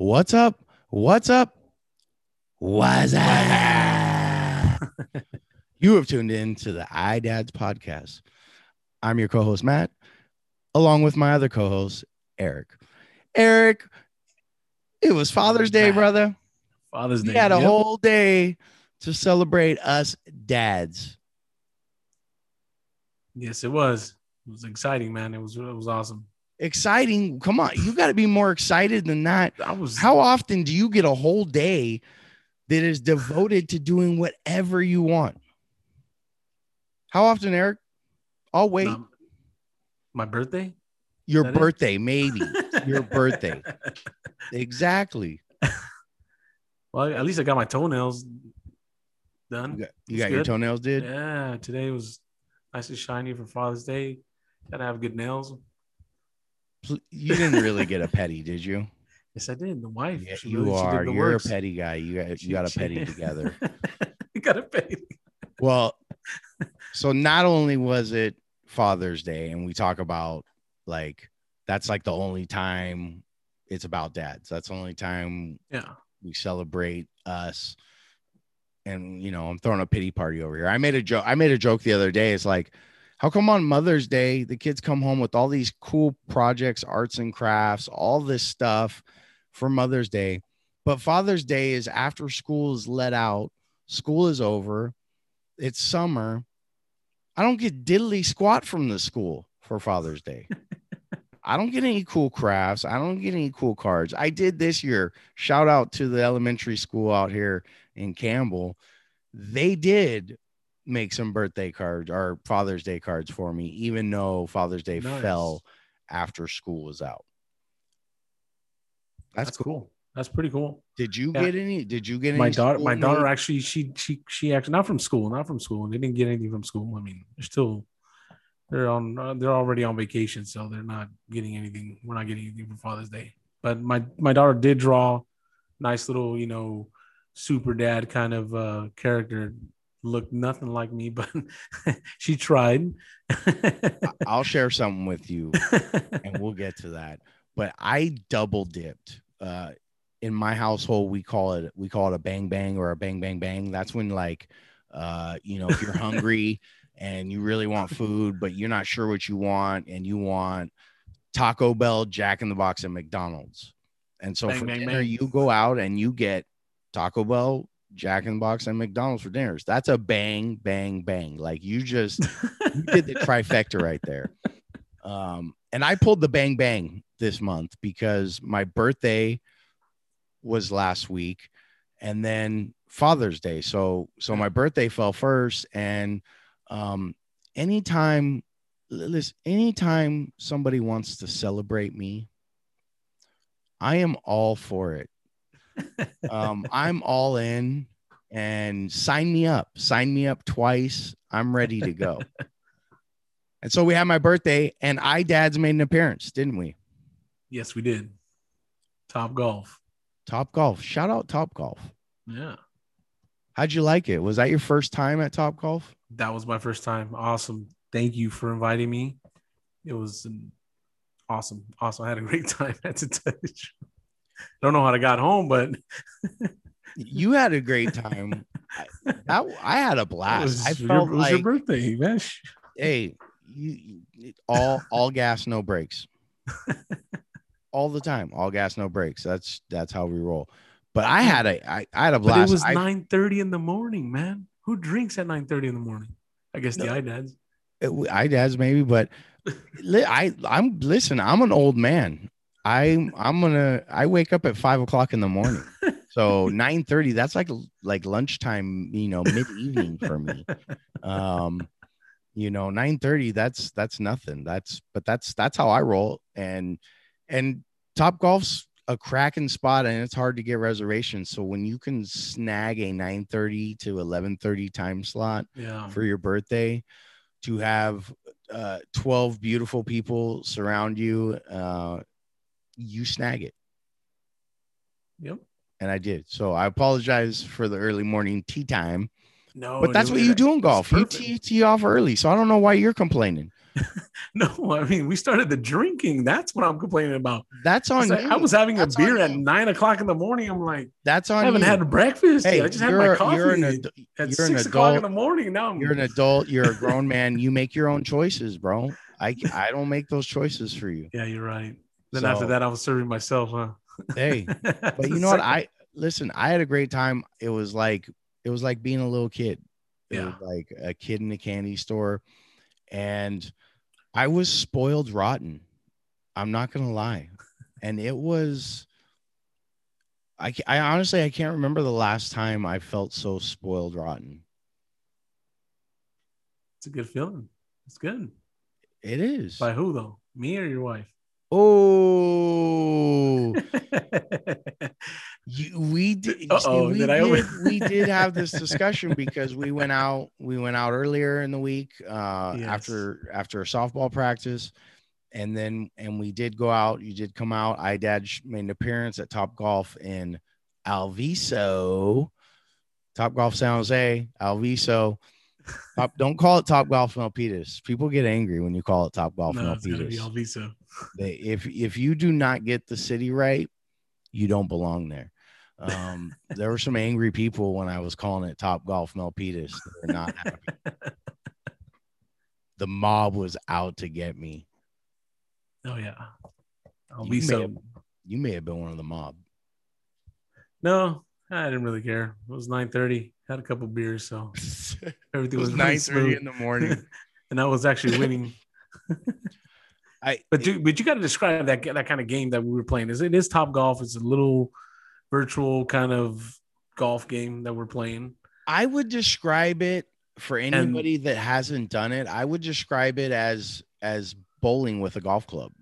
What's up? What's up? What's up? you have tuned in to the iDads podcast. I'm your co-host Matt, along with my other co-host Erik. Erik, it was Father's Day, brother. Father's Day. We had a Yep. whole day to celebrate us dads. Yes, it was. It was exciting, man. It was it was awesome. Exciting. Come on, you got to be more excited than that. I was How often do you get a whole day that is devoted to doing whatever you want? How often, Erik? I'll wait. um, my birthday. Your that birthday, maybe. Your birthday. Exactly. well, at least I got my toenails You done. got, you got your toenails did? Yeah, today was nice and shiny for Father's Day. Gotta have good nails. You didn't really get a petty, did you? Yes, I did. The wife. Yeah, you really- are. the You're works. a petty guy. You got you got a petty together. you got a petty. Well, so not only was it Father's Day, and we talk about like that's like the only time it's about dads. That's the only time Yeah. we celebrate us. And you know, I'm throwing a pity party over here. I made a joke. I made a joke the other day. It's like, how come on Mother's Day the kids come home with all these cool projects, arts and crafts, all this stuff for Mother's Day, but Father's Day is after school is let out, school is over, it's summer. I don't get diddly squat from the school for Father's Day. I don't get any cool crafts. I don't get any cool cards. I did this year. Shout out to the elementary school out here in Campbell. They did make some birthday cards or Father's Day cards for me, even though Father's Day Nice. fell after school was out. That's, That's cool. cool. That's pretty cool. Did you Yeah. get any? Did you get any? my daughter my daughter actually she she she actually not from school not from school they didn't get anything from school i mean they're still they're on uh, they're already on vacation so they're not getting anything we're not getting anything for father's day but my my daughter did draw nice little you know super dad kind of uh character looked nothing like me but she tried I'll share something with you and we'll get to that. But I double dipped. Uh, in my household, we call it we call it a bang bang or a bang bang bang. That's when like, uh, you know, if you're hungry and you really want food, but you're not sure what you want, and you want Taco Bell, Jack in the Box, and McDonald's. And so Bang, for bang, dinner, bang. you go out and you get Taco Bell, Jack in the Box, and McDonald's for dinners. That's a bang bang bang. Like you just you did the trifecta right there. Um, and I pulled the bang bang this month because my birthday was last week and then Father's Day. So so my birthday fell first. And um anytime listen, anytime somebody wants to celebrate me, I am all for it. Um, I'm all in and sign me up. Sign me up twice. I'm ready to go. and so we had my birthday, and I dads made an appearance, didn't we? yes we did top golf Top Golf. Shout out Top Golf. yeah How'd you like it? Was that your first time at Top Golf? That was my first time. Awesome. Thank you for inviting me. It was an awesome. Awesome. I had a great time. That's a touch. Don't know how I got home, but You had a great time. I, that, I had a blast. was, I your, felt it was like, your birthday, man. Hey, you, you- all all gas, no brakes. all the time, all gas, no brakes. That's that's how we roll. But I had a I, I had a But blast. it was 9 30 in the morning, man. Who drinks at 9 30 in the morning? I guess the No. iDads. it, I does maybe, but I I'm listen. I'm an old man. I I'm gonna I wake up at five o'clock in the morning. So nine thirty. That's like like lunchtime. You know, mid evening for me. Um, you know, nine thirty. That's that's nothing. That's but that's that's how I roll. And and Top Golf's a cracking spot, and it's hard to get reservations. So when you can snag a nine thirty to eleven thirty time slot Yeah. for your birthday to have uh, 12 beautiful people surround you uh, you snag it Yep. and i did so i apologize for the early morning tee time No, but that's what you do in golf you tee, tee off early so i don't know why you're complaining No, I mean we started the drinking. That's what I'm complaining about. That's on like. I was having That's a beer at nine o'clock in the morning. I'm like, That's on. I haven't you. had breakfast. Hey, yet. I just had my coffee you're an ad- at you're six o'clock in the morning. Now I'm you're an adult. You're a grown man. You make your own choices, bro. I I don't make those choices for you. yeah, you're right. Then So- after that, I was serving myself, huh? Hey, but you know what? I listen. I had a great time. It was like it was like being a little kid. It Yeah. was like a kid in a candy store, and I was spoiled rotten. I'm not gonna lie, and it was. I I honestly I can't remember the last time I felt so spoiled rotten. it's a good feeling. It's good. It is. By who though? Me or your wife? Oh, you, we did. Uh-oh, we did. I we did have this discussion because we went out. We went out earlier in the week uh, Yes. after after a softball practice, and then and we did go out. You did come out. I dad made an appearance at Top Golf in Alviso, Top Golf San Jose, Alviso. Top, don't call it Top Golf Milpitas. People get angry when you call it Top Golf no, be Milpitas. They, if if you do not get the city right, you don't belong there. Um, there were some angry people when I was calling it Top Golf Milpitas. They were not happy. the mob was out to get me. Oh yeah, You may Alviso. have- You may have been one of the mob. No, I didn't really care. It was nine thirty. Had a couple beers, so it everything was was, nine thirty in the morning. and I was actually winning. I But you, but you got to describe that that kind of game that we were playing. Is it is Top Golf? It's a little virtual kind of golf game that we're playing. I would describe it for anybody that hasn't done it. I would describe it as as bowling with a golf club.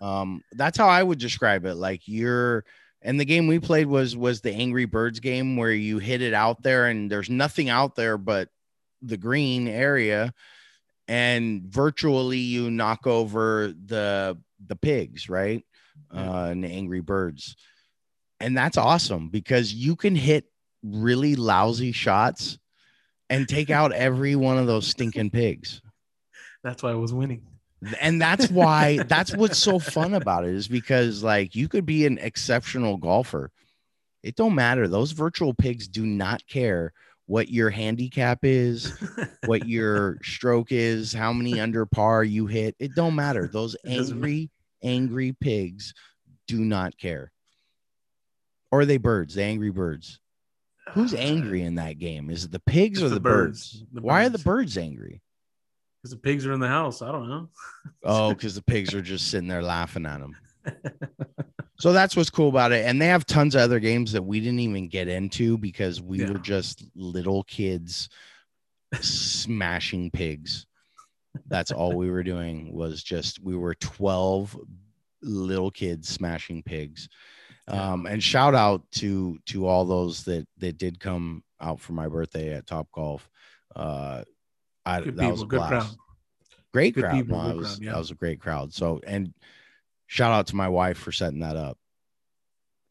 Um, that's how I would describe it. Like you're, and the game we played was was the Angry Birds game where you hit it out there and there's nothing out there but the green area, and virtually you knock over the the pigs, right? Uh, and the Angry Birds, and that's awesome because you can hit really lousy shots and take out every one of those stinking pigs That's why I was winning. And that's why that's what's so fun about it is because like you could be an exceptional golfer. It don't matter. Those virtual pigs do not care what your handicap is what your stroke is how many under par you hit. It don't matter. Those angry angry pigs do not care. Or are they birds the angry birds. Who's uh, angry in that game? Is it the pigs It's or the the, birds, birds. The why are the birds. birds angry Because the pigs are in the house. I don't know. Oh, because the pigs are just sitting there laughing at them. so that's what's cool about it. And they have tons of other games that we didn't even get into because we Yeah. were just little kids smashing pigs. That's all we were doing was just we were 12 little kids smashing pigs. Um, and shout out to to all those that that did come out for my birthday at Top Golf. Uh I, Good that was people, a good blast crowd. great Good crowd. people, no, was crowd, yeah. that was a great crowd. So and shout out to my wife for setting that up.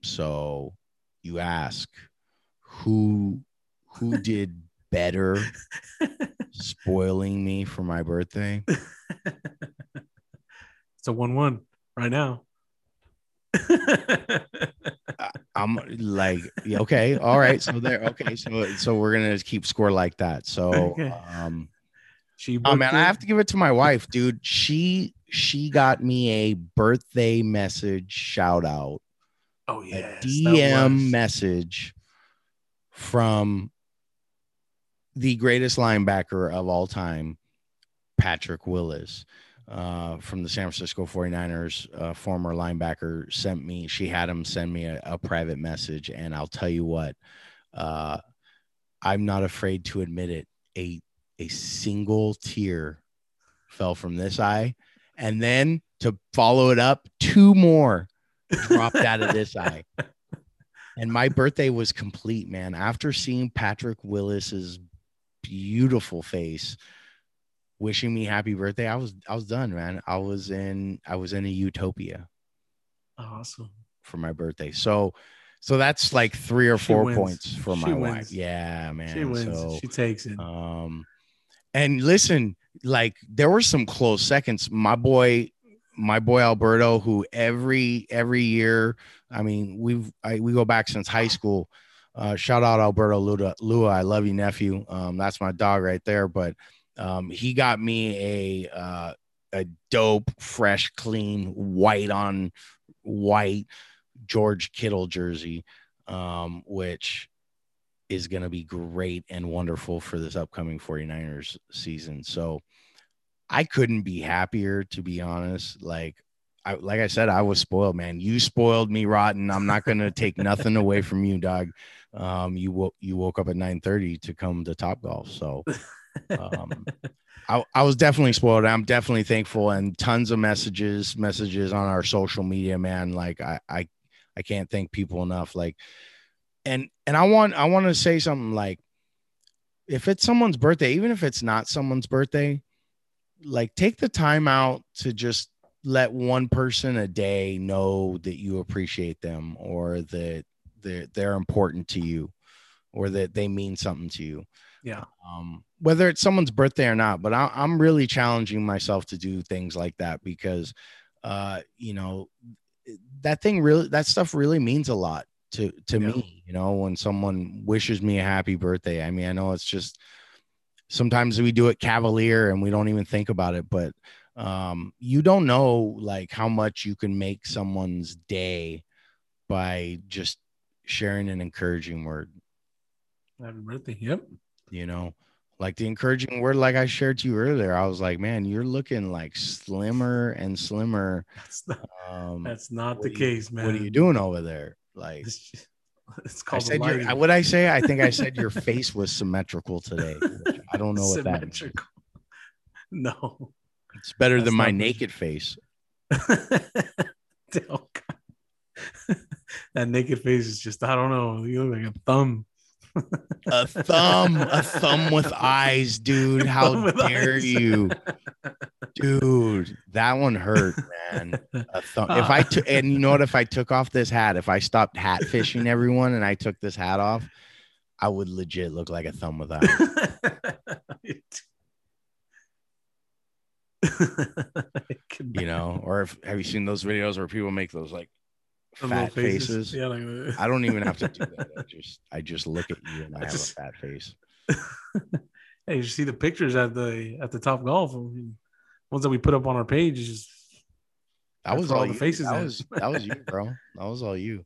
So you ask who who did better spoiling me for my birthday? It's a one-one right now. I'm like, yeah, okay, all right. So there, okay, so so we're gonna keep score like that. So Okay. um she. oh man, booked I have to give it to my wife, dude. She she got me a birthday message shout out Oh yeah. DM message from the greatest linebacker of all time, Patrick Willis, uh, from the San Francisco 49ers, uh, former linebacker, sent me, she had him send me a, a private message. And I'll tell you what, uh, I'm not afraid to admit it. A, a single tear fell from this eye. And then to follow it up, two more dropped out of this eye. And my birthday was complete, man. After seeing Patrick Willis's beautiful face wishing me happy birthday, I was I was done, man. I was in I was in a utopia Awesome. for my birthday. So so that's like three or four points for She my wins. wife. Yeah, man. she wins. So she takes it. um and listen, like there were some close seconds. My boy, my boy Alberto, who every every year, I mean, we've I, we go back since high school. Uh, shout out Alberto Lua, Lua. I love you, nephew. Um, that's my dog right there. But um, he got me a uh, a dope, fresh, clean, white on white George Kittle jersey, um, which is going to be great and wonderful for this upcoming 49ers season. So I couldn't be happier, to be honest. Like, I, like I said, I was spoiled, man. You spoiled me rotten. I'm not going to take nothing away from you, dog. Um, you woke you woke up at 9:30 to come to Top Golf, so um, I, I was definitely spoiled. I'm definitely thankful, and tons of messages, messages on our social media, man. Like I, I, I can't thank people enough. Like, and and I want I want to say something like, if it's someone's birthday, even if it's not someone's birthday, like take the time out to just let one person a day know that you appreciate them or that they're, they're important to you or that they mean something to you. Yeah. Um, whether it's someone's birthday or not, but I, am really challenging myself to do things like that because, uh, you know, that thing really, that stuff really means a lot to, to yeah. me, you know, when someone wishes me a happy birthday. I mean, I know it's just, sometimes we do it cavalier and we don't even think about it, but, um, you don't know like how much you can make someone's day by just sharing an encouraging word. Happy birthday. Yep. You know, like the encouraging word, like I shared to you earlier, I was like, man, you're looking like slimmer and slimmer. That's not, um, that's not the you, case, man. What are you doing over there? Like, it's called I said your, what I say? I think I said your face was symmetrical today. I don't know what that means. No, it's better than my naked face. oh, that naked face is just I don't know. You look like a thumb. A thumb, a thumb with eyes, dude. How dare eyes. you, dude? That one hurt, man. A thumb. If I took, and you know what? If I took off this hat, if I stopped hat fishing everyone and I took this hat off, I would legit look like a thumb with eyes. you know, or if have you seen those videos where people make those like fat faces. faces. Yeah, like uh, I don't even have to do that. I just I just look at you and I, I have just... a fat face. hey, you see the pictures at the at the top golf. Ones that we put up on our page is just that was all, the faces. That was that was you, bro. That was all you.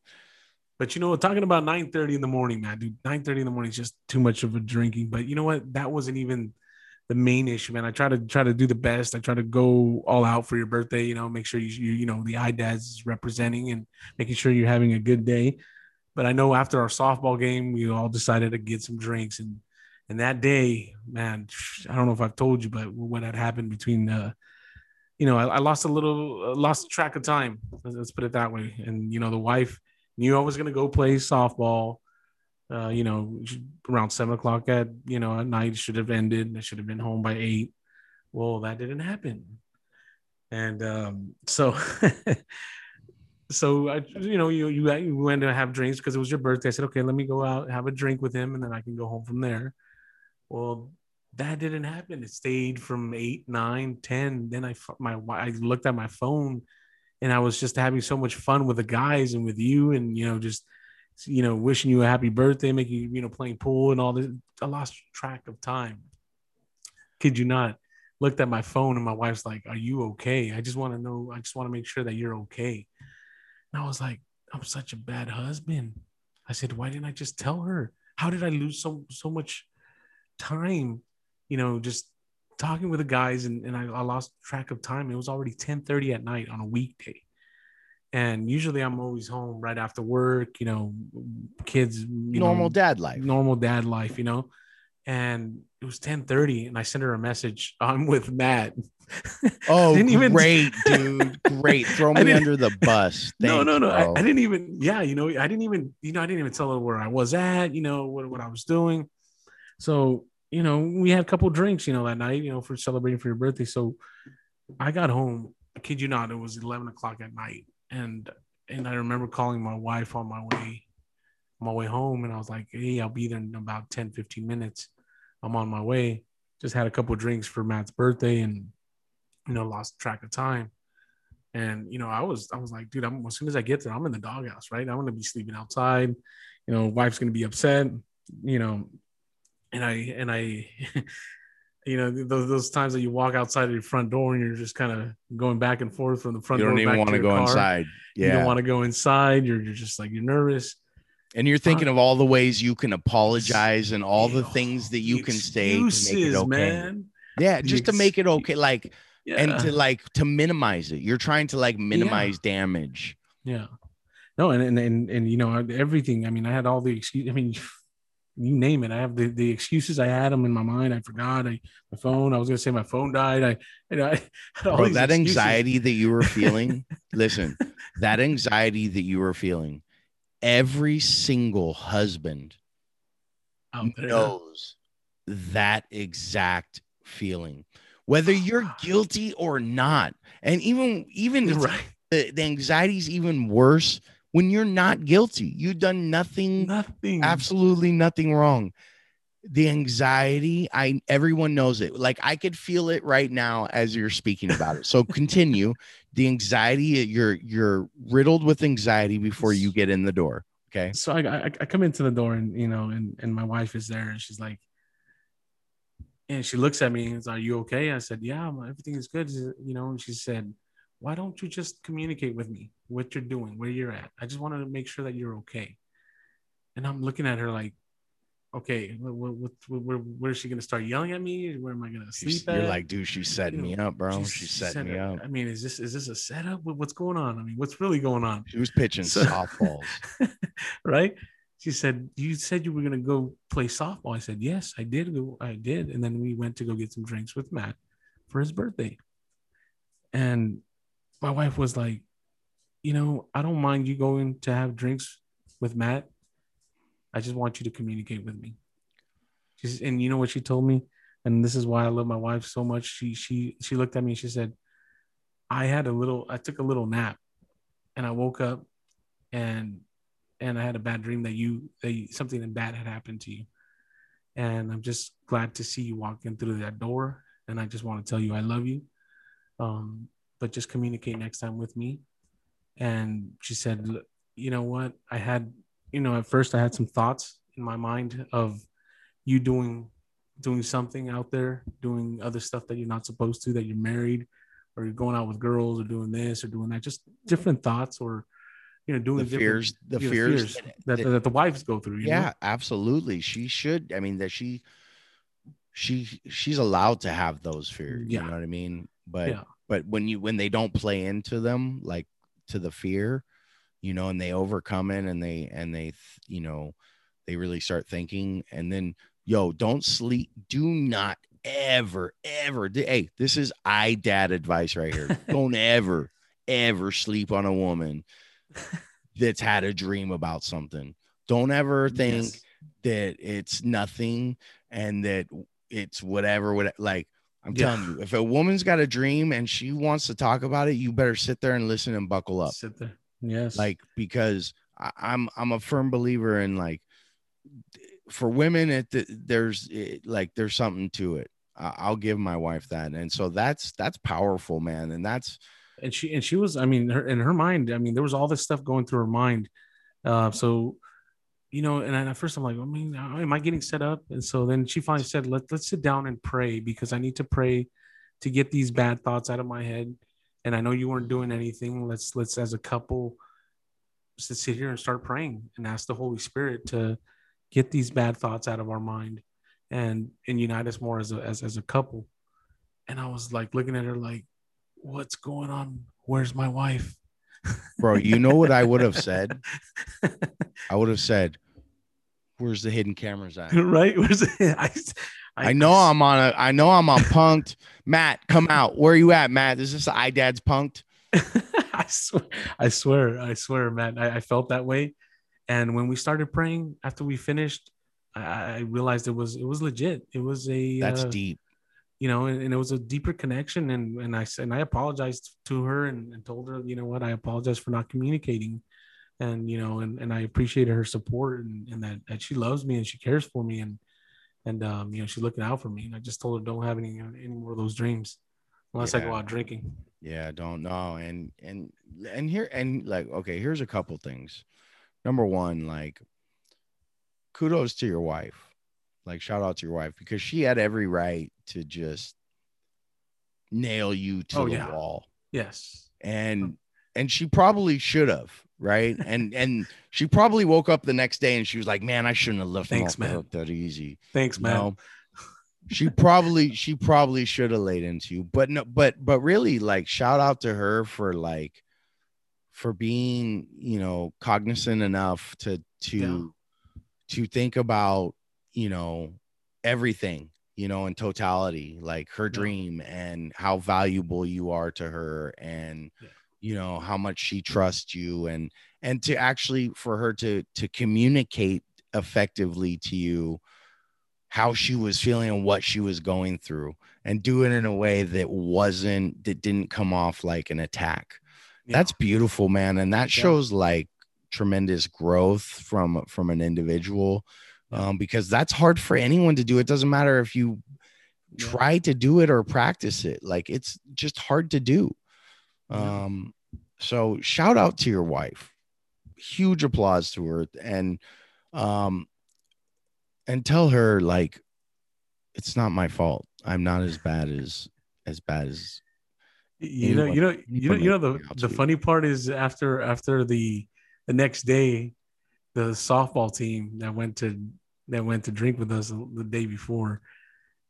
But you know what? Talking about 9 30 in the morning, man, dude, 9 30 in the morning is just too much of a drinking. But you know what? That wasn't even the main issue, man. I try to try to do the best. I try to go all out for your birthday. You know, make sure you you, you know the iDads is representing and making sure you're having a good day. But I know after our softball game, we all decided to get some drinks, and and that day, man, I don't know if I've told you, but what had happened between, uh, you know, I, I lost a little, uh, lost track of time. Let's put it that way. And you know, the wife knew I was gonna go play softball uh, you know, around seven o'clock at you know at night should have ended. I should have been home by eight. Well, that didn't happen, and um, so so I, you know, you you you went to have drinks because it was your birthday. I said, okay, let me go out have a drink with him, and then I can go home from there. Well, that didn't happen. It stayed from eight, nine, ten. Then I my I looked at my phone, and I was just having so much fun with the guys and with you, and you know, just you know, wishing you a happy birthday, making you know, playing pool and all this. I lost track of time. Kid you not. Looked at my phone and my wife's like, Are you okay? I just want to know, I just want to make sure that you're okay. And I was like, I'm such a bad husband. I said, Why didn't I just tell her? How did I lose so so much time? You know, just talking with the guys and, and I, I lost track of time. It was already 10 30 at night on a weekday and usually I'm always home right after work, you know, kids, normal know, dad life, normal dad life, you know. And it was 10:30, and I sent her a message. I'm with Matt. Oh, didn't even... great, dude! Great, throw me under the bus. Thanks, no, no, no. I, I, didn't even. Yeah, you know, I didn't even. You know, I didn't even tell her where I was at. You know what what I was doing. So you know, we had a couple drinks. You know, that night. You know, for celebrating for your birthday. So I got home. I kid you not, it was 11 o'clock at night and and I remember calling my wife on my way my way home and I was like, hey, I'll be there in about 10, 15 minutes. I'm on my way. just had a couple drinks for Matt's birthday and you know lost track of time. And you know, I was I was like, dude, I'm as soon as I get there, I'm in the doghouse, right? I'm gonna be sleeping outside. You know, wife's gonna be upset. You know, and I and I, you know, those, those times that you walk outside of your front door and you're just kind of going back and forth from the front. You don't door even want to go car. inside. Yeah. you don't want to go inside. You're, you're just like you're nervous. And you're thinking uh, of all the ways you can apologize and all the things that you the can say to make it okay. man. Yeah, just to make it okay. Like Yeah. and to like to minimize it. You're trying to like minimize damage. Yeah. No, and and and, and you know everything. I mean, I had all the excuse. I mean, you name it. I have the, the excuses. I had them in my mind. I forgot. I my phone. I was gonna say my phone died. I you know I Bro, that excuses. anxiety that you were feeling, listen, that anxiety that you were feeling, every single husband there. knows that exact feeling, whether you're guilty or not. And even even right. the, the anxiety is even worse when you're not guilty. You've done nothing Nothing. absolutely nothing wrong the anxiety i everyone knows it like i could feel it right now as you're speaking about it so continue the anxiety you're you're riddled with anxiety before you get in the door okay So I, I I come into the door and you know and and my wife is there and she's like, and she looks at me and says, "Are you okay?" I said, "Yeah, everything is good." You know, and she said, "Why don't you just communicate with me what you're doing, where you're at? I just wanted to make sure that you're okay." And I'm looking at her like, "Okay, what, what, what, where, where is she gonna start yelling at me? Where am I gonna sleep you're at?" like dude she's setting me up bro She's- she's she setting said, me up I mean, is this is this a setup? What's going on? I mean, what's really going on? she was pitching So- softballs right? She said, You said you were gonna go play softball. I said, Yes, I did I did. And then we went to go get some drinks with Matt for his birthday. And my wife was like, you know, I don't mind you going to have drinks with Matt. I just want you to communicate with me. She's and you know what she told me? And this is why I love my wife so much. She she she looked at me and she said, I had a little, I took a little nap and I woke up and and I had a bad dream that you that you, something bad had happened to you. And I'm just glad to see you walking through that door. And I just want to tell you I love you. Um, but just communicate next time with me. And she said, you know what? I had, you know, at first I had some thoughts in my mind of you doing doing something out there, doing other stuff that you're not supposed to, that you're married, or you're going out with girls, or doing this or doing that. Just different thoughts, or you know, doing the fears the you know, fears, that, that, the wives go through. You yeah know? absolutely she should i mean that she she she's allowed to have those fears Yeah. you know what i mean but Yeah. But when you when they don't play into them like to the fear you know and they overcome it and they and they you know they really start thinking. And then yo don't sleep. Do not ever ever hey this is i dad advice right here. Don't ever ever sleep on a woman that's had a dream about something. Don't ever think Yes. that it's nothing and that it's whatever what like i'm Yeah. telling you if a woman's got a dream and she wants to talk about it you better sit there and listen and buckle up Sit there. Yes. like because I, i'm i'm a firm believer in like for women it there's it, like there's something to it I- i'll give my wife that and so that's that's powerful man and that's and she and she was i mean her in her mind i mean there was all this stuff going through her mind uh so you know and at first i'm like i mean uh, am i getting set up? And so then she finally said Let, let's sit down and pray because i need to pray to get these bad thoughts out of my head. And i know you weren't doing anything. Let's let's as a couple sit sit here and start praying and ask the holy spirit to get these bad thoughts out of our mind and and unite us more as a as, as a couple. And i was like looking at her like what's going on? Where's my wife? Bro you know what i would have said? I would have said where's the hidden cameras at right where's it? I, I know I'm on a I know I'm on punked. Matt, come out. Where are you at, Matt? Is this iDad's punked? I swear, I swear, I swear, man. I, I felt that way. And when we started praying after we finished, I, I realized it was it was legit. It was a That's uh, deep. you know, and, and it was a deeper connection. And and I said, and I apologized to her and, and told her, you know what, I apologize for not communicating, and you know, and, and I appreciated her support and, and that that she loves me and she cares for me and and um, you know she's looking out for me. And I just told her don't have any any more of those dreams unless I Yeah. go out drinking. Yeah, I don't know. And and and here and like okay, here's a couple things. Number one, like kudos to your wife. Like shout out to your wife because she had every right to just nail you to Oh, the yeah. wall. Yes. And and she probably should have, right? and and she probably woke up the next day and she was like, "Man, I shouldn't have left Thanks, man. that easy." Thanks, you man. know? she probably she probably should have laid into you but no but but really like shout out to her for like for being you know cognizant enough to to Yeah. to think about you know everything you know in totality like her dream and how valuable you are to her and Yeah. You know how much she trusts you and and to actually for her to to communicate effectively to you how she was feeling and what she was going through and do it in a way that wasn't that didn't come off like an attack Yeah. that's beautiful man and that Yeah. shows like tremendous growth from from an individual Yeah. um, because that's hard for anyone to do it doesn't matter if you try to do it or practice it like it's just hard to do um so shout out to your wife huge applause to her and um and tell her like it's not my fault i'm not as bad as as bad as you know, you know, you know, you know. The the funny part is after after the the next day, the softball team that went to that went to drink with us the day before,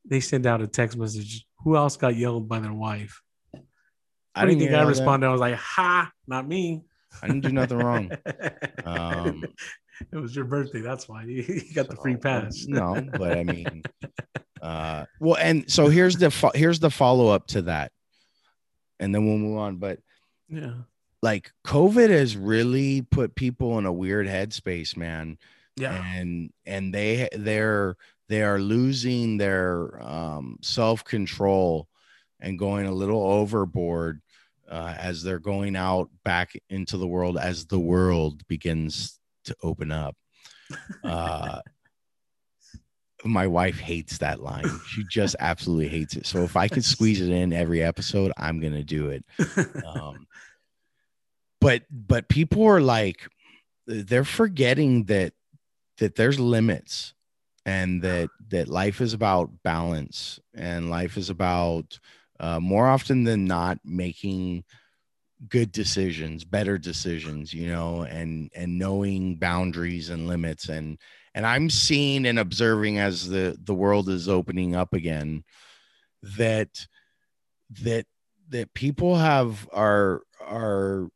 they sent out a text message. Who else got yelled by their wife? I didn't think I yell at them. responded. I was like, "Ha, not me." i didn't do nothing wrong um it was your birthday. That's why you you got the free pass. no but i mean uh well and so here's the fo- here's the follow-up to that and then we'll move on but yeah, like covid has really put people in a weird headspace man yeah, and and they they're they are losing their um self-control and going a little overboard uh, as they're going out back into the world as the world begins to open up. Uh my wife hates that line. She just absolutely hates it. So if i could squeeze it in every episode i'm gonna do it. Um, but but people are like they're forgetting that that there's limits and that that life is about balance and life is about uh, more often than not making good decisions better decisions you know and and knowing boundaries and limits. And and i'm seeing and observing as the the world is opening up again that that that people have are are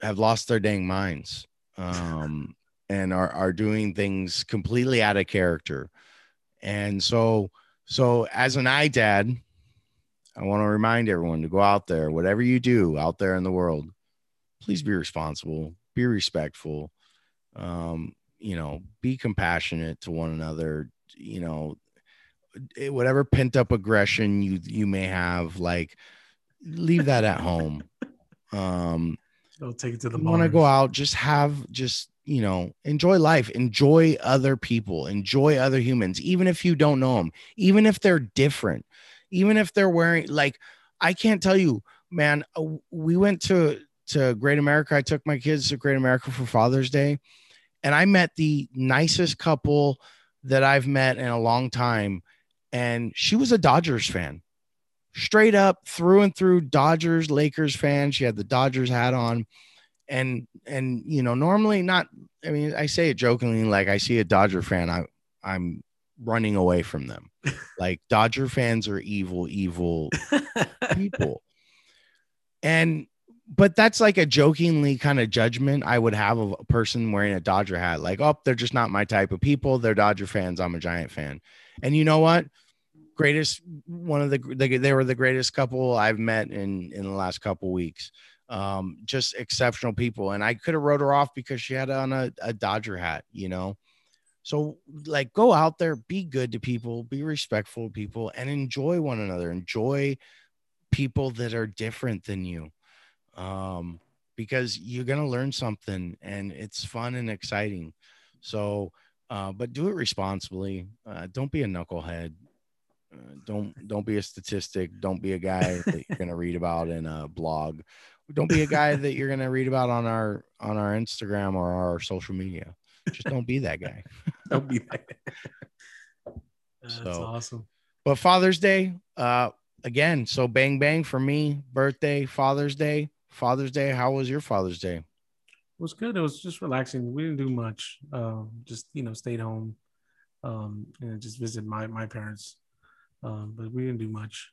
have lost their dang minds um and are are doing things completely out of character. And so so as an i dad i want to remind everyone to go out there whatever you do out there in the world please be responsible be respectful um you know be compassionate to one another you know eh, whatever pent up aggression you you may have like leave that at home. Um Don't take it to the want to go out just have just you know enjoy life enjoy other people enjoy other humans even if you don't know them even if they're different even if they're wearing like i can't tell you man uh, we went to to great america. I took my kids to great america for father's day and i met the nicest couple that i've met in a long time and she was a dodgers fan. Straight up through and through dodgers lakers fan. She had the dodgers hat on and and you know normally not i mean i say it jokingly like i see a dodger fan i i'm running away from them. Like dodger fans are evil evil people. And but that's like a jokingly kind of judgment i would have of a person wearing a dodger hat. Like oh they're just not my type of people. They're dodger fans. I'm a giant fan. And you know what? Greatest one of the they, they were the greatest couple i've met in in the last couple weeks. Um just exceptional people. And i could have wrote her off because she had on a, a dodger hat you know so like go out there be good to people be respectful to people and enjoy one another enjoy people that are different than you um because you're going to learn something and it's fun and exciting so uh, but do it responsibly. Uh, don't be a knucklehead. Uh, don't don't be a statistic. Don't be a guy that you're gonna read about in a blog. Don't be a guy that you're gonna read about on our on our Instagram or our social media. Just don't be that guy. Don't be that. That's So- awesome. But Father's Day, uh, again, so bang bang for me. Birthday, Father's Day, Father's Day. How was your Father's Day? It was good. It was just relaxing. We didn't do much. Um, just you know, stayed home, um, and just visit my my parents. Um, but we didn't do much.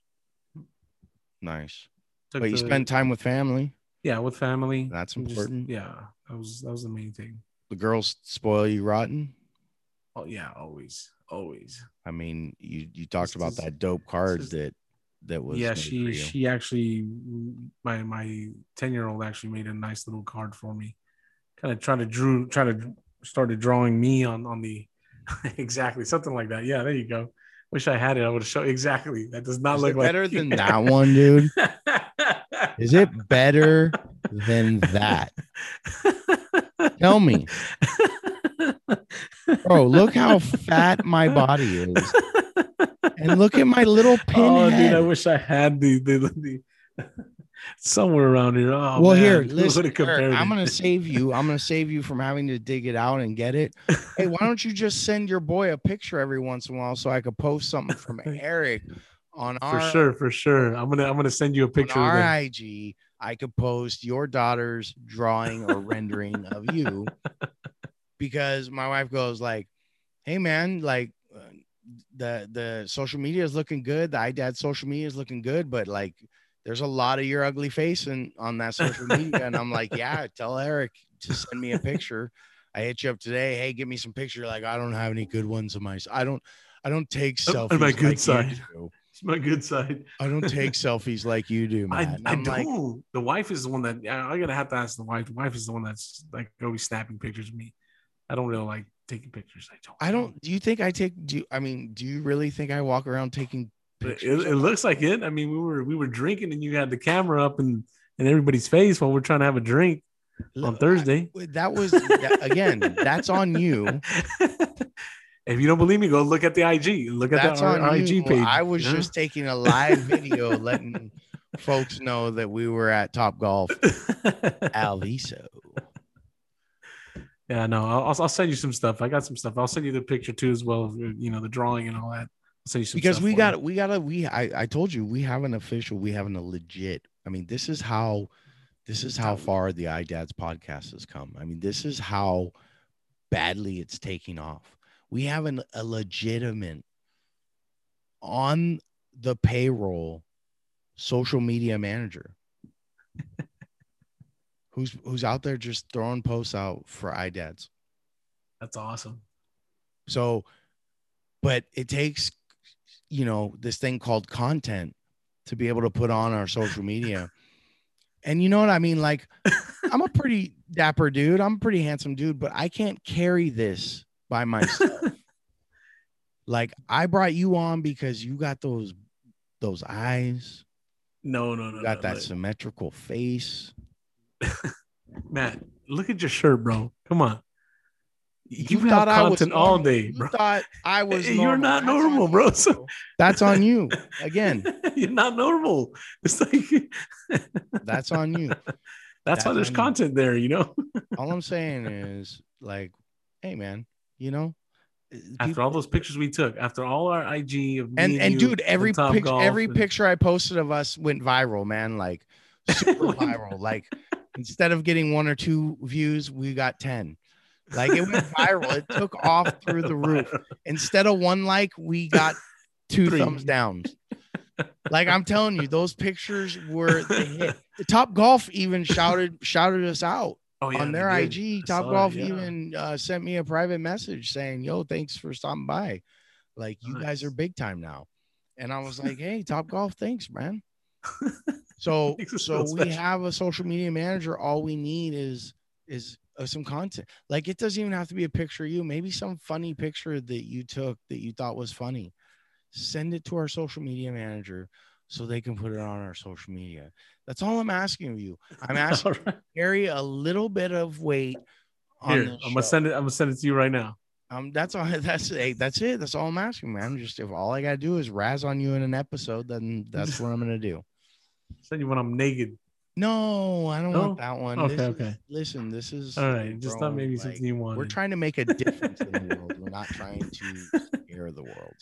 Nice. Took But you the- spent time with family. yeah with family. That's We just- important. yeah, that was that was the main thing. The girls spoil you rotten. Oh yeah, always, always. I mean, you you talked This about is- that dope card is- that that was yeah, she she actually mm, my my ten year old actually made a nice little card for me. Kind of trying to drew try to started drawing me on on the exactly something like that. Yeah, there you go. Wish I had it. I would show exactly. That does not Is look it like better than that one, dude? Is it better than that? Tell me, bro. Look how fat my body is, and look at my little Oh, dude, I wish I had the the, the somewhere around here. Oh, well, man. here, listen. Erik, I'm gonna save you. I'm gonna save you from having to dig it out and get it. Hey, why don't you just send your boy a picture every once in a while so I could post something from Erik on our for sure, for sure. I'm gonna I'm gonna send you a picture. on our. IG, I could post your daughter's drawing or rendering of you because my wife goes like, "Hey man, like uh, the the social media is looking good. The iDad social media is looking good, but like there's a lot of your ugly face and on that social media." and I'm like, "Yeah, tell Erik to send me a picture." I hit you up today. Hey, give me some picture. Like I don't have any good ones of my. I don't. I don't take selfies. on my good like side. It's my good side. I don't take selfies like you do, I, man. I I'm don't. the wife is the one that I, I gotta have to ask the wife. The wife is the one that's like always snapping pictures of me. I don't really like taking pictures. I don't. I don't. Do you think I take? Do you, I mean? Do you really think I walk around taking It, pictures? it looks like it. I mean, we were we were drinking and you had the camera up in in everybody's face while we're trying to have a drink on Thursday. I- that was that- again. That's on you. if you don't believe me, go look at the IG. Look at That's the, on IG you. page. I was Yeah. just taking a live video, letting folks know that we were at Top Golf Alviso. yeah, no, I'll, I'll- send you some stuff. I got some stuff. I'll send you the picture too, as well. You know, the drawing and all that. I'll send you some Because we got we got a we. I I told you we have an official. We have an a legit. I mean, this is how. This is how far the iDads podcast has come. I mean, this is how badly it's taking off. We have an, a legitimate on the payroll social media manager who's who's out there just throwing posts out for iDads. That's awesome. So, but it takes, you know, this thing called content to be able to put on our social media. And you know what I mean? Like, I'm a pretty dapper dude. I'm a pretty handsome dude, but I can't carry this by myself. like, I brought you on because you got those those eyes, No, no, no. you got no, that symmetrical face. Matt, look at your shirt, bro. Come on. You, You have thought I was content all normal. day, You thought I was. You're not That's normal, bro. So- That's on you. Again, You're not normal. It's like that's on you. that's, That's why there's on you. content there, you know. all I'm saying is like, hey man, you know, uh, After people- all those pictures we took, after all our IG of me and and you dude, every and picture, every and- picture I posted of us went viral, man. Like super viral. Like instead of getting one or two views, we got ten. Like it went viral. It took off through the roof. Instead of one like, we got two Three. thumbs down. Like I'm telling you, those pictures were the hit. The Top Golf even shouted shouted us out. Oh, yeah, on their. IG, Top Golf yeah. even uh, sent me a private message saying, "Yo, thanks for stopping by. Like you guys are big time now." And I was like, "Hey, Top Golf, thanks, man." So, Makes so we have a social media manager. All we need is is uh, some content. Like it doesn't even have to be a picture of you. Maybe some funny picture that you took that you thought was funny. Send it to our social media manager so they can put it on our social media. That's all I'm asking of you. I'm asking right. carry a little bit of weight on Here, I'm gonna send it. I'm gonna send it to you right now. Um, that's all. That's hey, that's it. That's all I'm asking, man. Just if all I gotta do is razz on you in an episode, then that's what I'm gonna do. Send you when I'm naked. No, I don't No? want that one. Okay, This is- okay. listen, this is All right, just thought maybe like, something you wanted. We're trying to make a difference in the world. We're not trying to scare the world.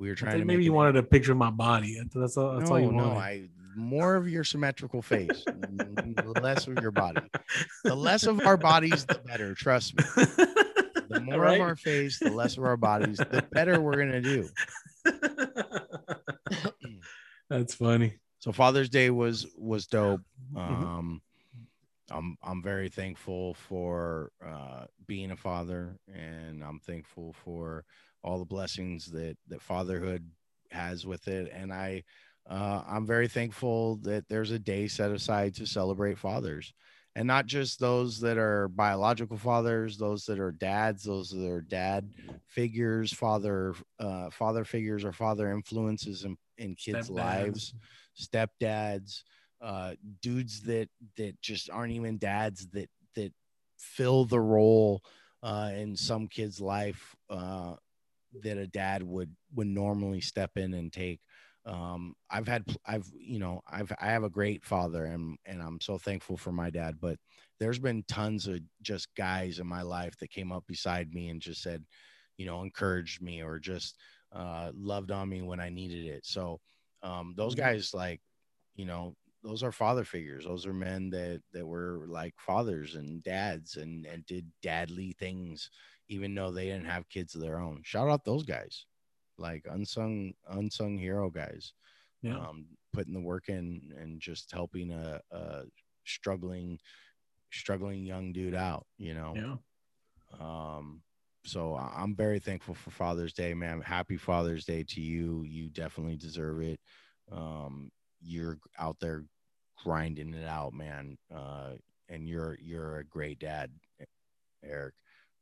We are trying to maybe you wanted a picture of my body. That's- all. That's no, all you no. I more of your symmetrical face, the less of your body. The less of our bodies, the better. Trust me. The more Right? of our face, the less of our bodies, the better we're gonna do. That's funny. So Father's Day was was dope. Mhm. Um, I'm I'm very thankful for uh, being a father, and I'm thankful for all the blessings that that fatherhood has with it. And I uh, I'm very thankful that there's a day set aside to celebrate fathers, and not just those that are biological fathers, those that are dads, those that are dad figures, father uh, father figures, or father influences in, in kids' Stepdads. lives, stepdads uh dudes that that just aren't even dads that that fill the role uh in some kid's life uh that a dad would would normally step in and take. Um i've had i've you know i've i have a great father and and i'm so thankful for my dad but there's been tons of just guys in my life that came up beside me and just said you know encouraged me or just uh loved on me when i needed it. So um those Mhm. guys like you know those are father figures. Those are men that that were like fathers and dads and and did dadly things even though they didn't have kids of their own. Shout out those guys like unsung unsung hero guys Yeah. um putting the work in and just helping a, a struggling struggling young dude out you know? Yeah. um so i'm very thankful for father's day man. Happy father's day to you. You definitely deserve it. Um you're out there grinding it out man. Uh and you're you're a great dad Erik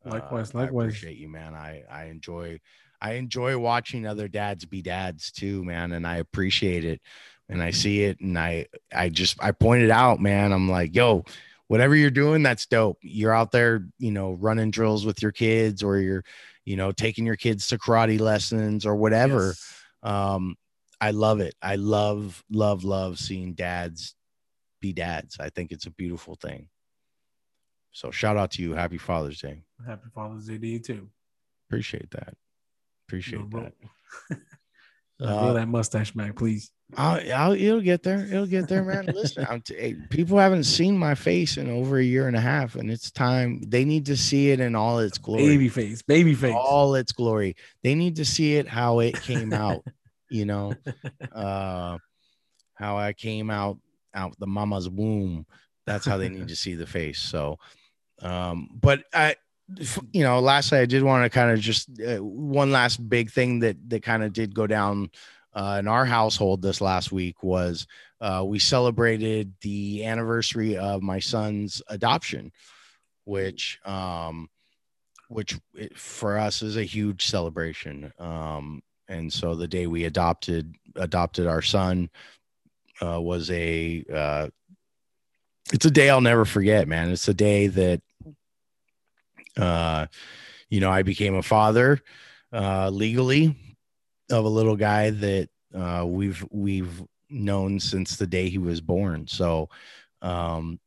Uh, Likewise, I likewise. appreciate you man. I i enjoy i enjoy watching other dads be dads too man and i appreciate it and i see it and i i just i pointed out man. I'm like yo whatever you're doing that's dope. You're out there you know running drills with your kids or you're you know taking your kids to karate lessons or whatever. Yes. um i love it. I love love love seeing dads be dads. I think it's a beautiful thing so shout out to you happy father's day Happy Father's Day to you too. appreciate that appreciate that Uh, that mustache back, please. I'll, I'll, it'll get there. It'll get there, man. Listen, I'm t- people haven't seen my face in over a year and a half, and it's time. They need to see it in all its glory. Baby face, baby face. all its glory. They need to see it how it came out, you know, uh, how I came out out the mama's womb. That's how they need to see the face. So, um, but I, you know, lastly, I did want to kind of just uh, one last big thing that that kind of did go down uh, in our household this last week was uh, we celebrated the anniversary of my son's adoption, which um, which for us is a huge celebration. Um, and so the day we adopted adopted our son uh, was a uh, it's a day I'll never forget, man. It's a day that uh, you know I became a father uh, legally of a little guy that uh, we've we've known since the day he was born. So um,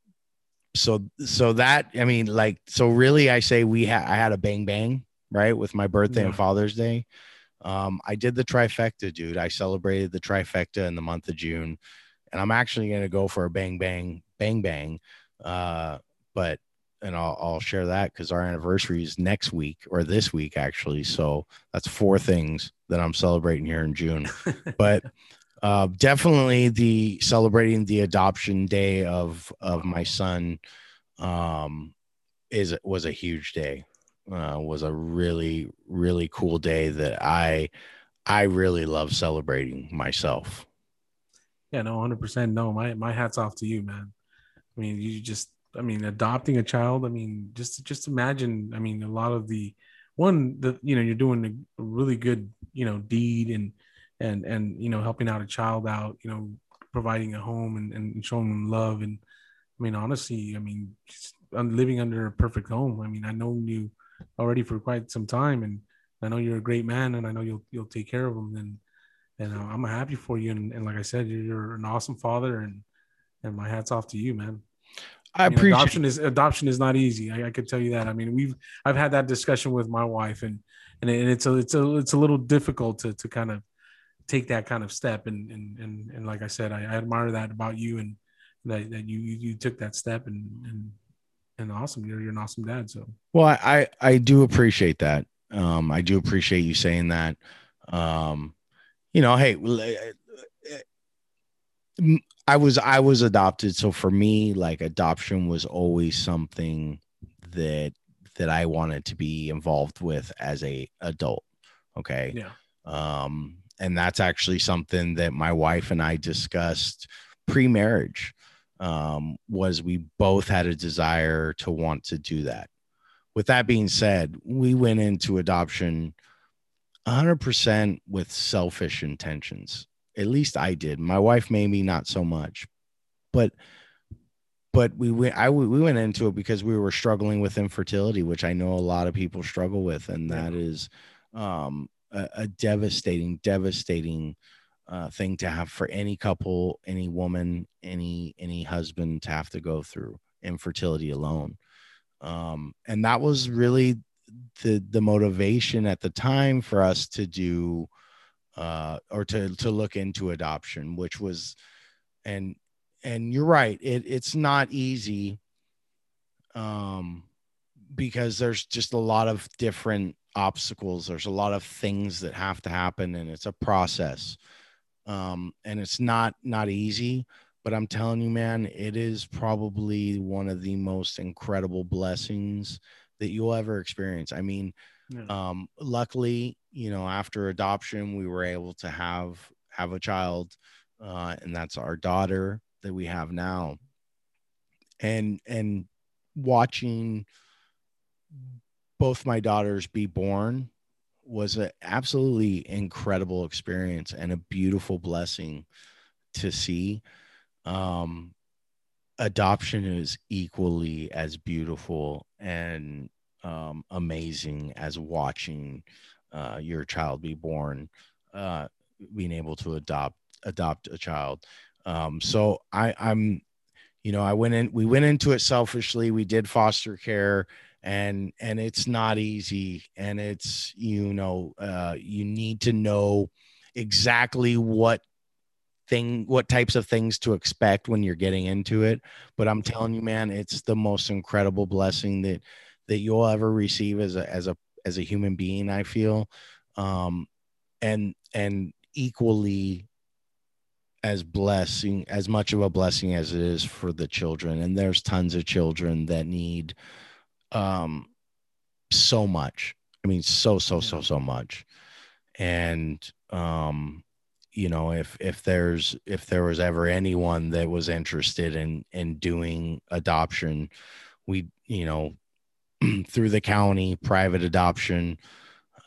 so so that I mean, like, so really, I say we had I had a bang bang right with my birthday and Father's Day. Um, I did the trifecta, dude. I celebrated the trifecta in the month of June, and I'm actually gonna go for a bang bang bang bang. Uh, but and I'll I'll share that because our anniversary is next week or this week actually. So that's four things that I'm celebrating here in June but uh, definitely the celebrating the adoption day of of my son um, is was a huge day. Uh, was a really really cool day that I I really love celebrating myself. Yeah, no, hundred percent. No, my my hats off to you, man. I mean, you just, I mean, adopting a child. I mean, just just imagine. I mean, a lot of the one that you know you're doing a really good you know deed and and and you know helping out a child out. You know, providing a home and and showing them love. And I mean, honestly, I mean, living under a perfect home. I mean, I know you already for quite some time, and I know you're a great man, and I know you'll you'll take care of them. And and uh, I'm happy for you. And, and like I said, you're, you're, an awesome father, and and my hats off to you, man. I, I mean, appreciate adoption is adoption is not easy. I, I could tell you that. I mean, we've I've had that discussion with my wife, and and, and it's a it's a it's a little difficult to to kind of take that kind of step. And and and, and like I said, I, I admire that about you, and that, that you you took that step, and and and awesome. You're you're an awesome dad. So well, I I do appreciate that. Um, I do appreciate you saying that. Um, you know, hey, I was I was adopted, so for me, like adoption was always something that that I wanted to be involved with as a adult. Okay. Yeah. Um, and that's actually something that my wife and I discussed pre-marriage. Um, was we both had a desire to want to do that. With that being said, we went into adoption 100% with selfish intentions at least I did. My wife maybe not so much, but but we went I we went into it because we were struggling with infertility, which I know a lot of people struggle with, and that is um, a, a, devastating, devastating uh, thing to have for any couple, any woman, any any husband to have to go through infertility alone. Um, and that was really the the motivation at the time for us to do uh, or to to look into adoption, which was, and and you're right, it it's not easy, um, because there's just a lot of different obstacles. There's a lot of things that have to happen, and it's a process, um, and it's not not easy. But I'm telling you, man, it is probably one of the most incredible blessings that you'll ever experience. I mean, yeah. um, luckily, you know, after adoption, we were able to have have a child, uh, and that's our daughter that we have now. And and watching both my daughters be born was an absolutely incredible experience and a beautiful blessing to see. Um, adoption is equally as beautiful and um, amazing as watching uh, your child be born, uh, being able to adopt adopt a child. Um, so I, I'm, you know, I went in. We went into it selfishly. We did foster care, and and it's not easy. And it's you know, uh, you need to know exactly what thing what types of things to expect when you're getting into it but i'm telling you man it's the most incredible blessing that that you'll ever receive as a as a as a human being i feel um and and equally as blessing as much of a blessing as it is for the children. And there's tons of children that need um so much. I mean so so so so much. And um you know if if there's if there was ever anyone that was interested in in doing adoption we you know through the county, private adoption.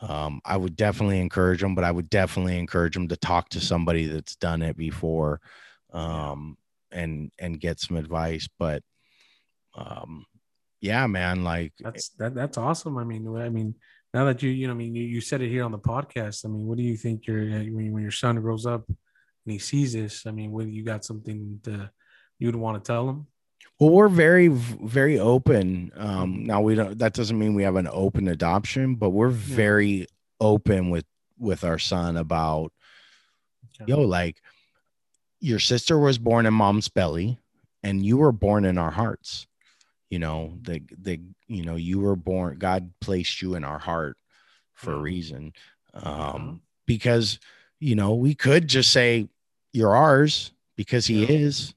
Um, I would definitely encourage them, but I would definitely encourage them to talk to somebody that's done it before, um, and and get some advice. But um, yeah, man, like that's that, that's awesome. I mean, I mean, now that you you know, I mean, you, you said it here on the podcast. I mean, what do you think your when, when your son grows up and he sees this? I mean, when you got something to you would want to tell him? Well, we're very, very open. Um, now we don't. That doesn't mean we have an open adoption, but we're very open with with our son about, okay. yo, like, your sister was born in mom's belly, and you were born in our hearts. You know, the the you know you were born. God placed you in our heart for a reason, um, uh-huh. because you know we could just say you're ours because he yeah. is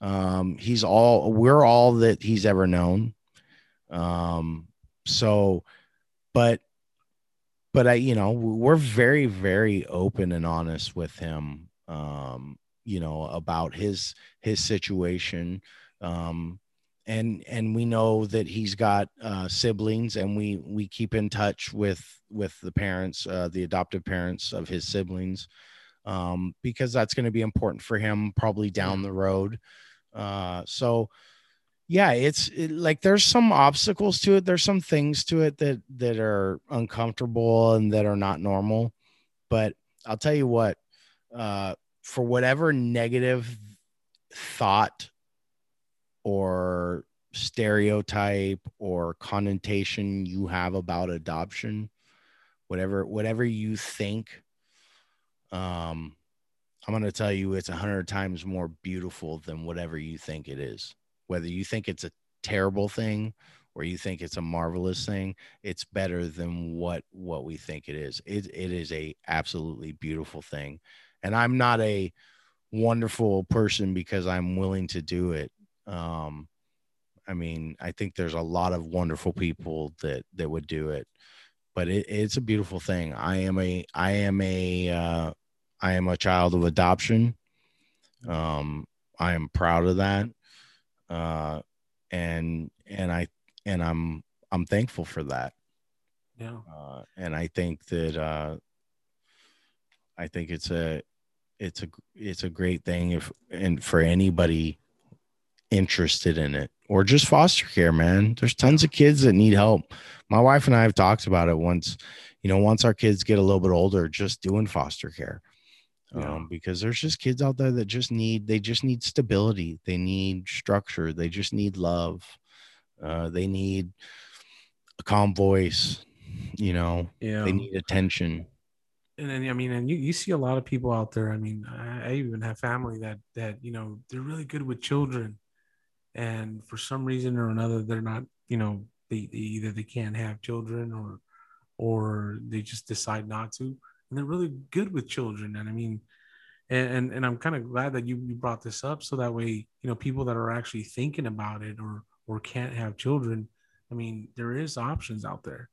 um, he's all we're all that he's ever known. Um, so, but, but I, you know, we're very, very open and honest with him. Um, you know, about his his situation. Um, and and we know that he's got uh, siblings and we we keep in touch with with the parents uh, the adoptive parents of his siblings um, because that's going to be important for him probably down the road uh, so, yeah it's it, like there's some obstacles to it. There's some things to it that that are uncomfortable and that are not normal. But i'll tell you what uh for whatever negative thought or stereotype or connotation you have about adoption whatever whatever you think um i'm going to tell you it's a hundred times more beautiful than whatever you think it is. Whether you think it's a terrible thing or you think it's a marvelous thing it's better than what what we think it is. It, it is a absolutely beautiful thing. And i'm not a wonderful person because i'm willing to do it. Um i mean i think there's a lot of wonderful people that that would do it but it, it's a beautiful thing. I am a i am a uh i am a child of adoption. Um i am proud of that. Uh, and and I and I'm I'm thankful for that. Yeah. Uh, and I think that uh, I think it's a it's a it's a great thing if and for anybody interested in it or just foster care man. There's tons of kids that need help. My wife and i have talked about it once. You know once our kids get a little bit older just doing foster care Yeah. um, because there's just kids out there that just need they just need stability they need structure they just need love uh, they need a calm voice you know Yeah. they need attention and then I mean, and you, you see a lot of people out there. I mean, I, I even have family that that you know they're really good with children, and for some reason or another, they're not. You know, they, they either they can't have children or or they just decide not to, and they're really good with children. And I mean, and and, and I'm kind of glad that you, you brought this up so that way you know people that are actually thinking about it or or can't have children. I mean, there is options out there.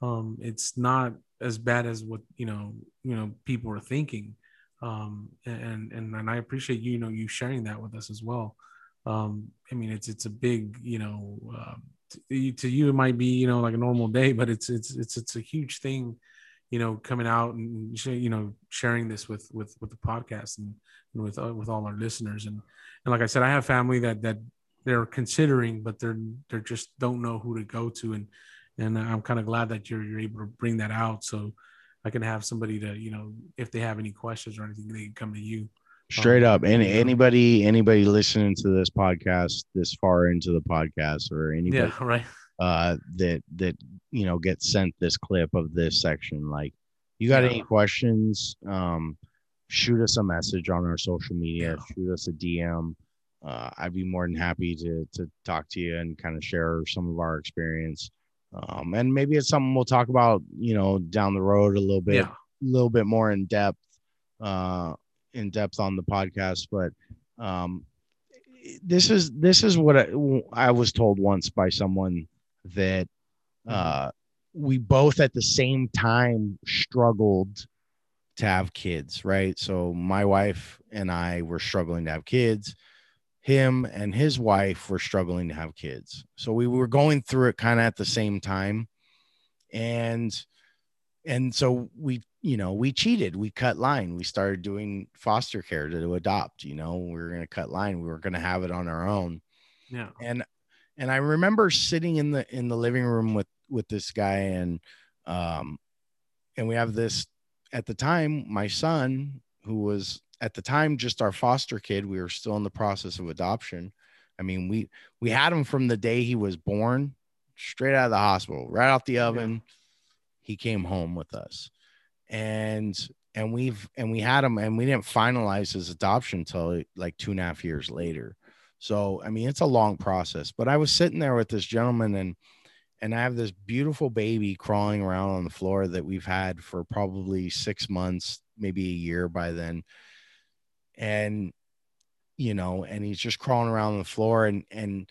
Um, it's not as bad as what you know you know people are thinking um and and and i appreciate you, you know you sharing that with us as well um i mean it's it's a big you know uh, to, to you it might be you know like a normal day but it's it's it's it's a huge thing you know coming out and sh- you know sharing this with with with the podcast and, and with uh, with all our listeners and and like i said i have family that that they're considering but they're they're just don't know who to go to and and I'm kind of glad that you're you're able to bring that out so I can have somebody to you know if they have any questions or anything they can come to you. straight Um, up any yeah. anybody anybody listening to this podcast this far into the podcast or anybody Yeah, right. uh that that you know get sent this clip of this section like you got Yeah. any questions um shoot us a message on our social media Yeah. shoot us a dm uh, i'd be more than happy to to talk to you and kind of share some of our experience um and maybe it's something we'll talk about you know down the road a little bit Yeah, a little bit more in depth uh in depth on the podcast but um this is this is what I, I was told once by someone that uh we both at the same time struggled to have kids right? So my wife and i were struggling to have kids. Him and his wife were struggling to have kids. So we were going through it kind of at the same time. And and so we you know we cheated. We cut line. We started doing foster care to, adopt you know? We were going to cut line. We were going to have it on our own. Yeah, and and i remember sitting in the in the living room with with this guy and um and we have this at the time my son who was at the time just our foster kid we were still in the process of adoption. I mean we we had him from the day he was born straight out of the hospital right off the oven. He came home with us. And and we've and we had him and we didn't finalize his adoption until like two and a half years later. So i mean it's a long process but i was sitting there with this gentleman and and i have this beautiful baby crawling around on the floor that we've had for probably six months maybe a year by then. And you know and he's just crawling around on the floor and and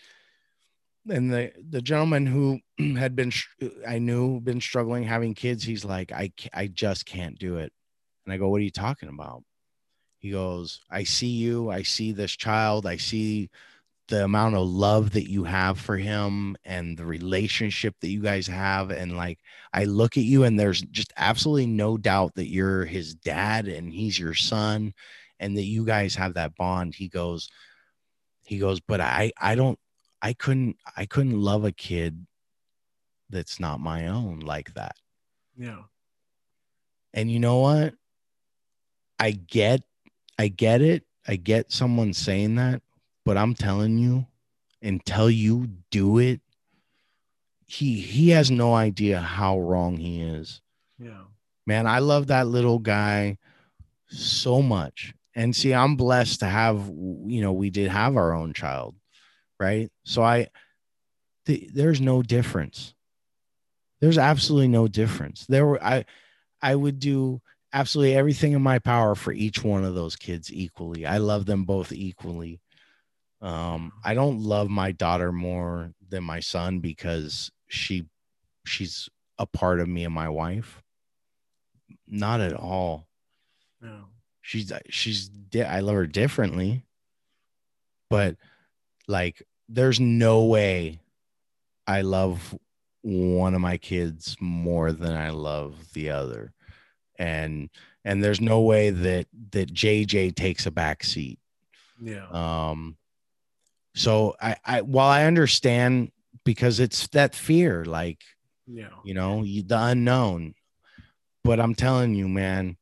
and the the gentleman who had been i knew been struggling having kids he's like i i just can't do it. And i go what are you talking about? He goes i see you i see this child i see the amount of love that you have for him and the relationship that you guys have and like i look at you and there's just absolutely no doubt that you're his dad and he's your son and that you guys have that bond he goes he goes but i i don't I couldn't I couldn't love a kid that's not my own like that. Yeah. And you know what? I get I get it. I get someone saying that, but I'm telling you, until you do it, he he has no idea how wrong he is. Yeah. Man, I love that little guy so much. And see, I'm blessed to have, you know, we did have our own child, right? So I, th- there's no difference. There's absolutely no difference. There were, I, I would do absolutely everything in my power for each one of those kids equally. I love them both equally. Um, I don't love my daughter more than my son because she, she's a part of me and my wife. Not at all Yeah. she's she's di- I love her differently, but like there's no way I love one of my kids more than I love the other, and and there's no way that that JJ takes a back seat. Yeah. Um, so I I while I understand because it's that fear, like Yeah. you know you, the unknown but i'm telling you man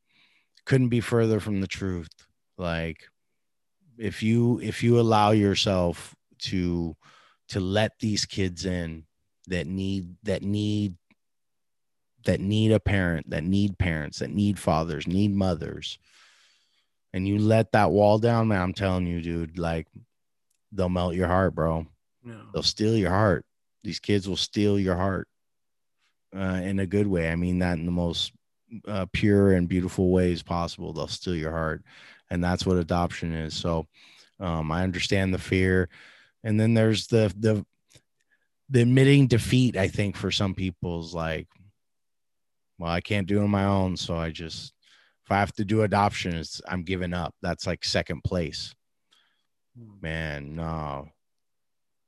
couldn't be further from the truth like if you if you allow yourself to to let these kids in that need that need that need a parent that need parents that need fathers need mothers and you let that wall down man i'm telling you dude like they'll melt your heart bro Yeah. they'll steal your heart. These kids will steal your heart uh, in a good way. I mean that in the most uh, pure and beautiful ways possible. They'll steal your heart, and that's what adoption is. So um, I understand the fear, and then there's the the the admitting defeat. I think for some people is like, well, I can't do it on my own, so I just if I have to do adoption, it's I'm giving up. That's like second place man, no.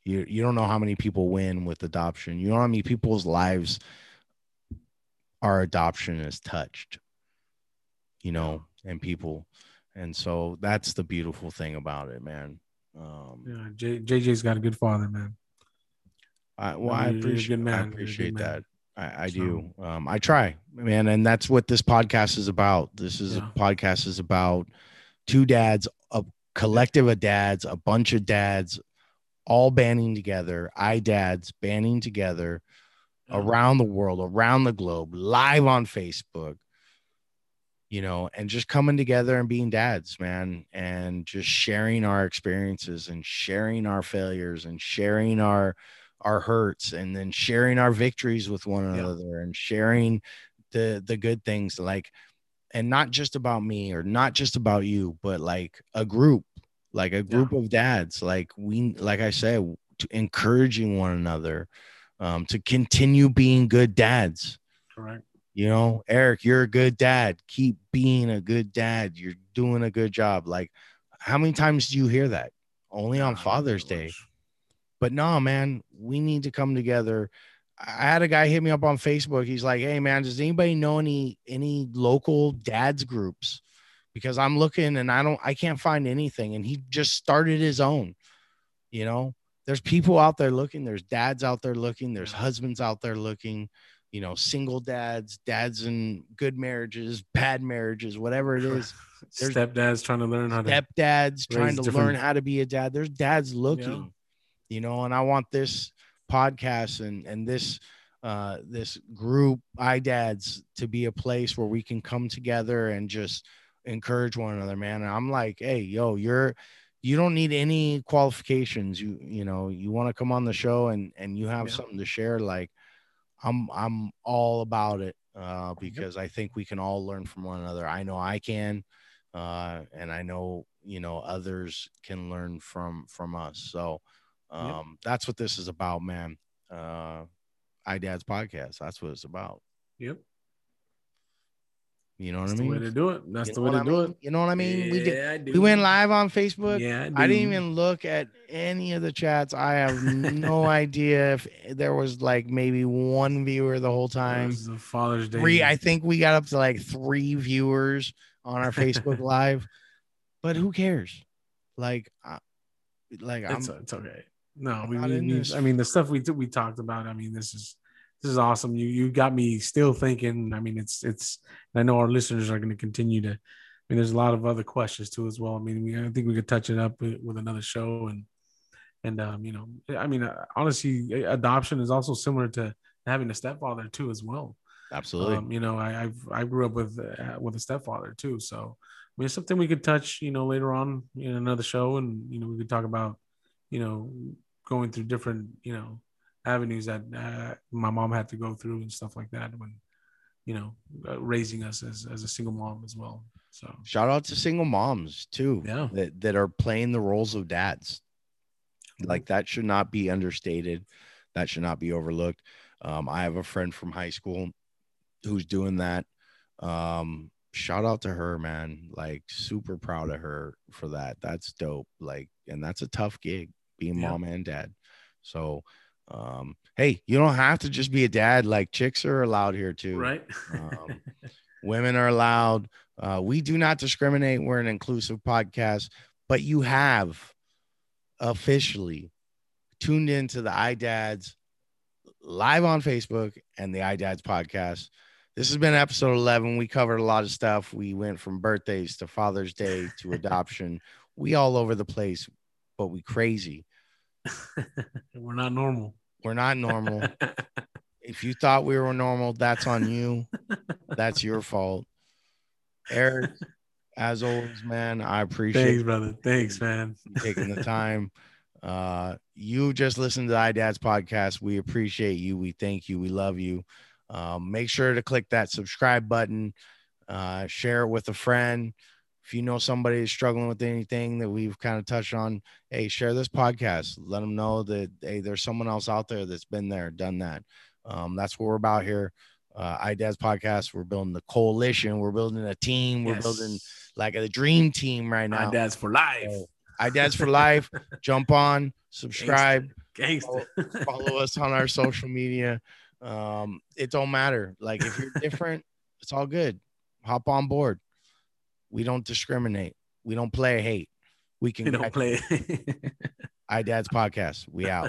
You you don't know how many people win with adoption. You know how many people's lives our adoption is touched. You know, and people. And so that's the beautiful thing about it, man. Um Yeah. J- JJ's got a good father, man. I well, I I mean, you're appreciate man. I appreciate that. I, I So- do. Um, I try, man, and that's what this podcast is about. This is Yeah. a podcast is about two dads, collective of dads, a bunch of dads, all banding together. I dads banding together Yeah. around the world, around the globe, live on Facebook. You know, and just coming together and being dads, man, and just sharing our experiences and sharing our failures and sharing our our hurts and then sharing our victories with one Yeah. another and sharing the the good things like and not just about me or not just about you but like a group like a group of dads like we like i said to encouraging one another um, to continue being good dads. Correct. you know Erik you're a good dad. Keep being a good dad. You're doing a good job. Like how many times do you hear that? Only on father's day. but no, man, we need to come together. I had a guy hit me up on Facebook. He's like, "Hey, man, does anybody know any any local dads groups?" Because I'm looking and I don't, I can't find anything. And he just started his own. You know, there's people out there looking. There's dads out there looking. There's husbands out there looking. You know, single dads, dads in good marriages, bad marriages, whatever it is. There's- Stepdad's trying to learn how to. Stepdads trying to different- learn how to be a dad. There's dads looking you know and i want this podcast and and this uh this group iDads to be a place where we can come together and just encourage one another man. And i'm like hey yo you're you don't need any qualifications. You you know you want to come on the show and and you have Yeah. something to share like i'm i'm all about it uh because i think we can all learn from one another. I know i can uh and i know you know others can learn from from us. So Yep. um that's what this is about man uh iDad's podcast that's what it's about Yep. you know what That's i the way mean to do it. That's you the way to I do mean? it. you know what i mean we did Yeah, I do. we went live on facebook Yeah, I didn't even look at any of the chats. I have no idea if there was like maybe one viewer the whole It time. was the Father's Day. Three, I think we got up to like three viewers on our Facebook Live, but who cares? Like, I, like I'm, It's, it's okay. No, we, not we- in we- I mean, the stuff we we talked about. I mean, this is this is awesome. You you got me still thinking. I mean, it's it's. I know our listeners are going to continue to. I mean, there's a lot of other questions too as well. I mean, we I think we could touch it up with, with another show and and um, you know, I mean, uh, honestly, adoption is also similar to having a stepfather too as well. Absolutely. Um, you know, I I've, I grew up with uh, with a stepfather too, so I mean, it's something we could touch, you know, later on in another show, and you know, we could talk about, you know, going through different, you know, avenues that uh, my mom had to go through and stuff like that when, you know, uh, raising us as as a single mom as well. So Shout out to single moms too. Yeah. That that are playing the roles of dads. Like that should not be understated. That should not be overlooked. Um, I have a friend from high school who's doing that. Um, shout out to her, man. Like super proud of her for that. That's dope. Like, and that's a tough gig being Yeah. mom and dad. So um, hey, you don't have to just be a dad. Like chicks are allowed here too right, Um, women are allowed. Uh, we do not discriminate. We're an inclusive podcast, but you have officially tuned into the iDads live on Facebook and the iDads podcast. This has been episode 11. We covered a lot of stuff. We went from birthdays to Father's Day to adoption. we all over the place, but we crazy. we're not normal. We're not normal. if you thought we were normal, that's on you. That's your fault. Erik, as always, man, I appreciate Thanks, you brother. Thanks, man. taking the time. Uh, you just listened to the iDads podcast. We appreciate you. We thank you. We love you. Um, make sure to click that subscribe button, uh, share it with a friend. If you know somebody is struggling with anything that we've kind of touched on, hey, share this podcast. Let them know that hey, there's someone else out there that's been there, done that. Um, that's what we're about here. Uh, iDads podcast. We're building the coalition. We're building a team. We're Yes. building like a dream team right now. dad's for life. So, iDads for life. Jump on, subscribe, Gangster. follow us on our social media. Um, it don't matter. Like if you're different, it's all good. Hop on board. We don't discriminate. We don't play hate. We can We don't play. iDads podcast. We out.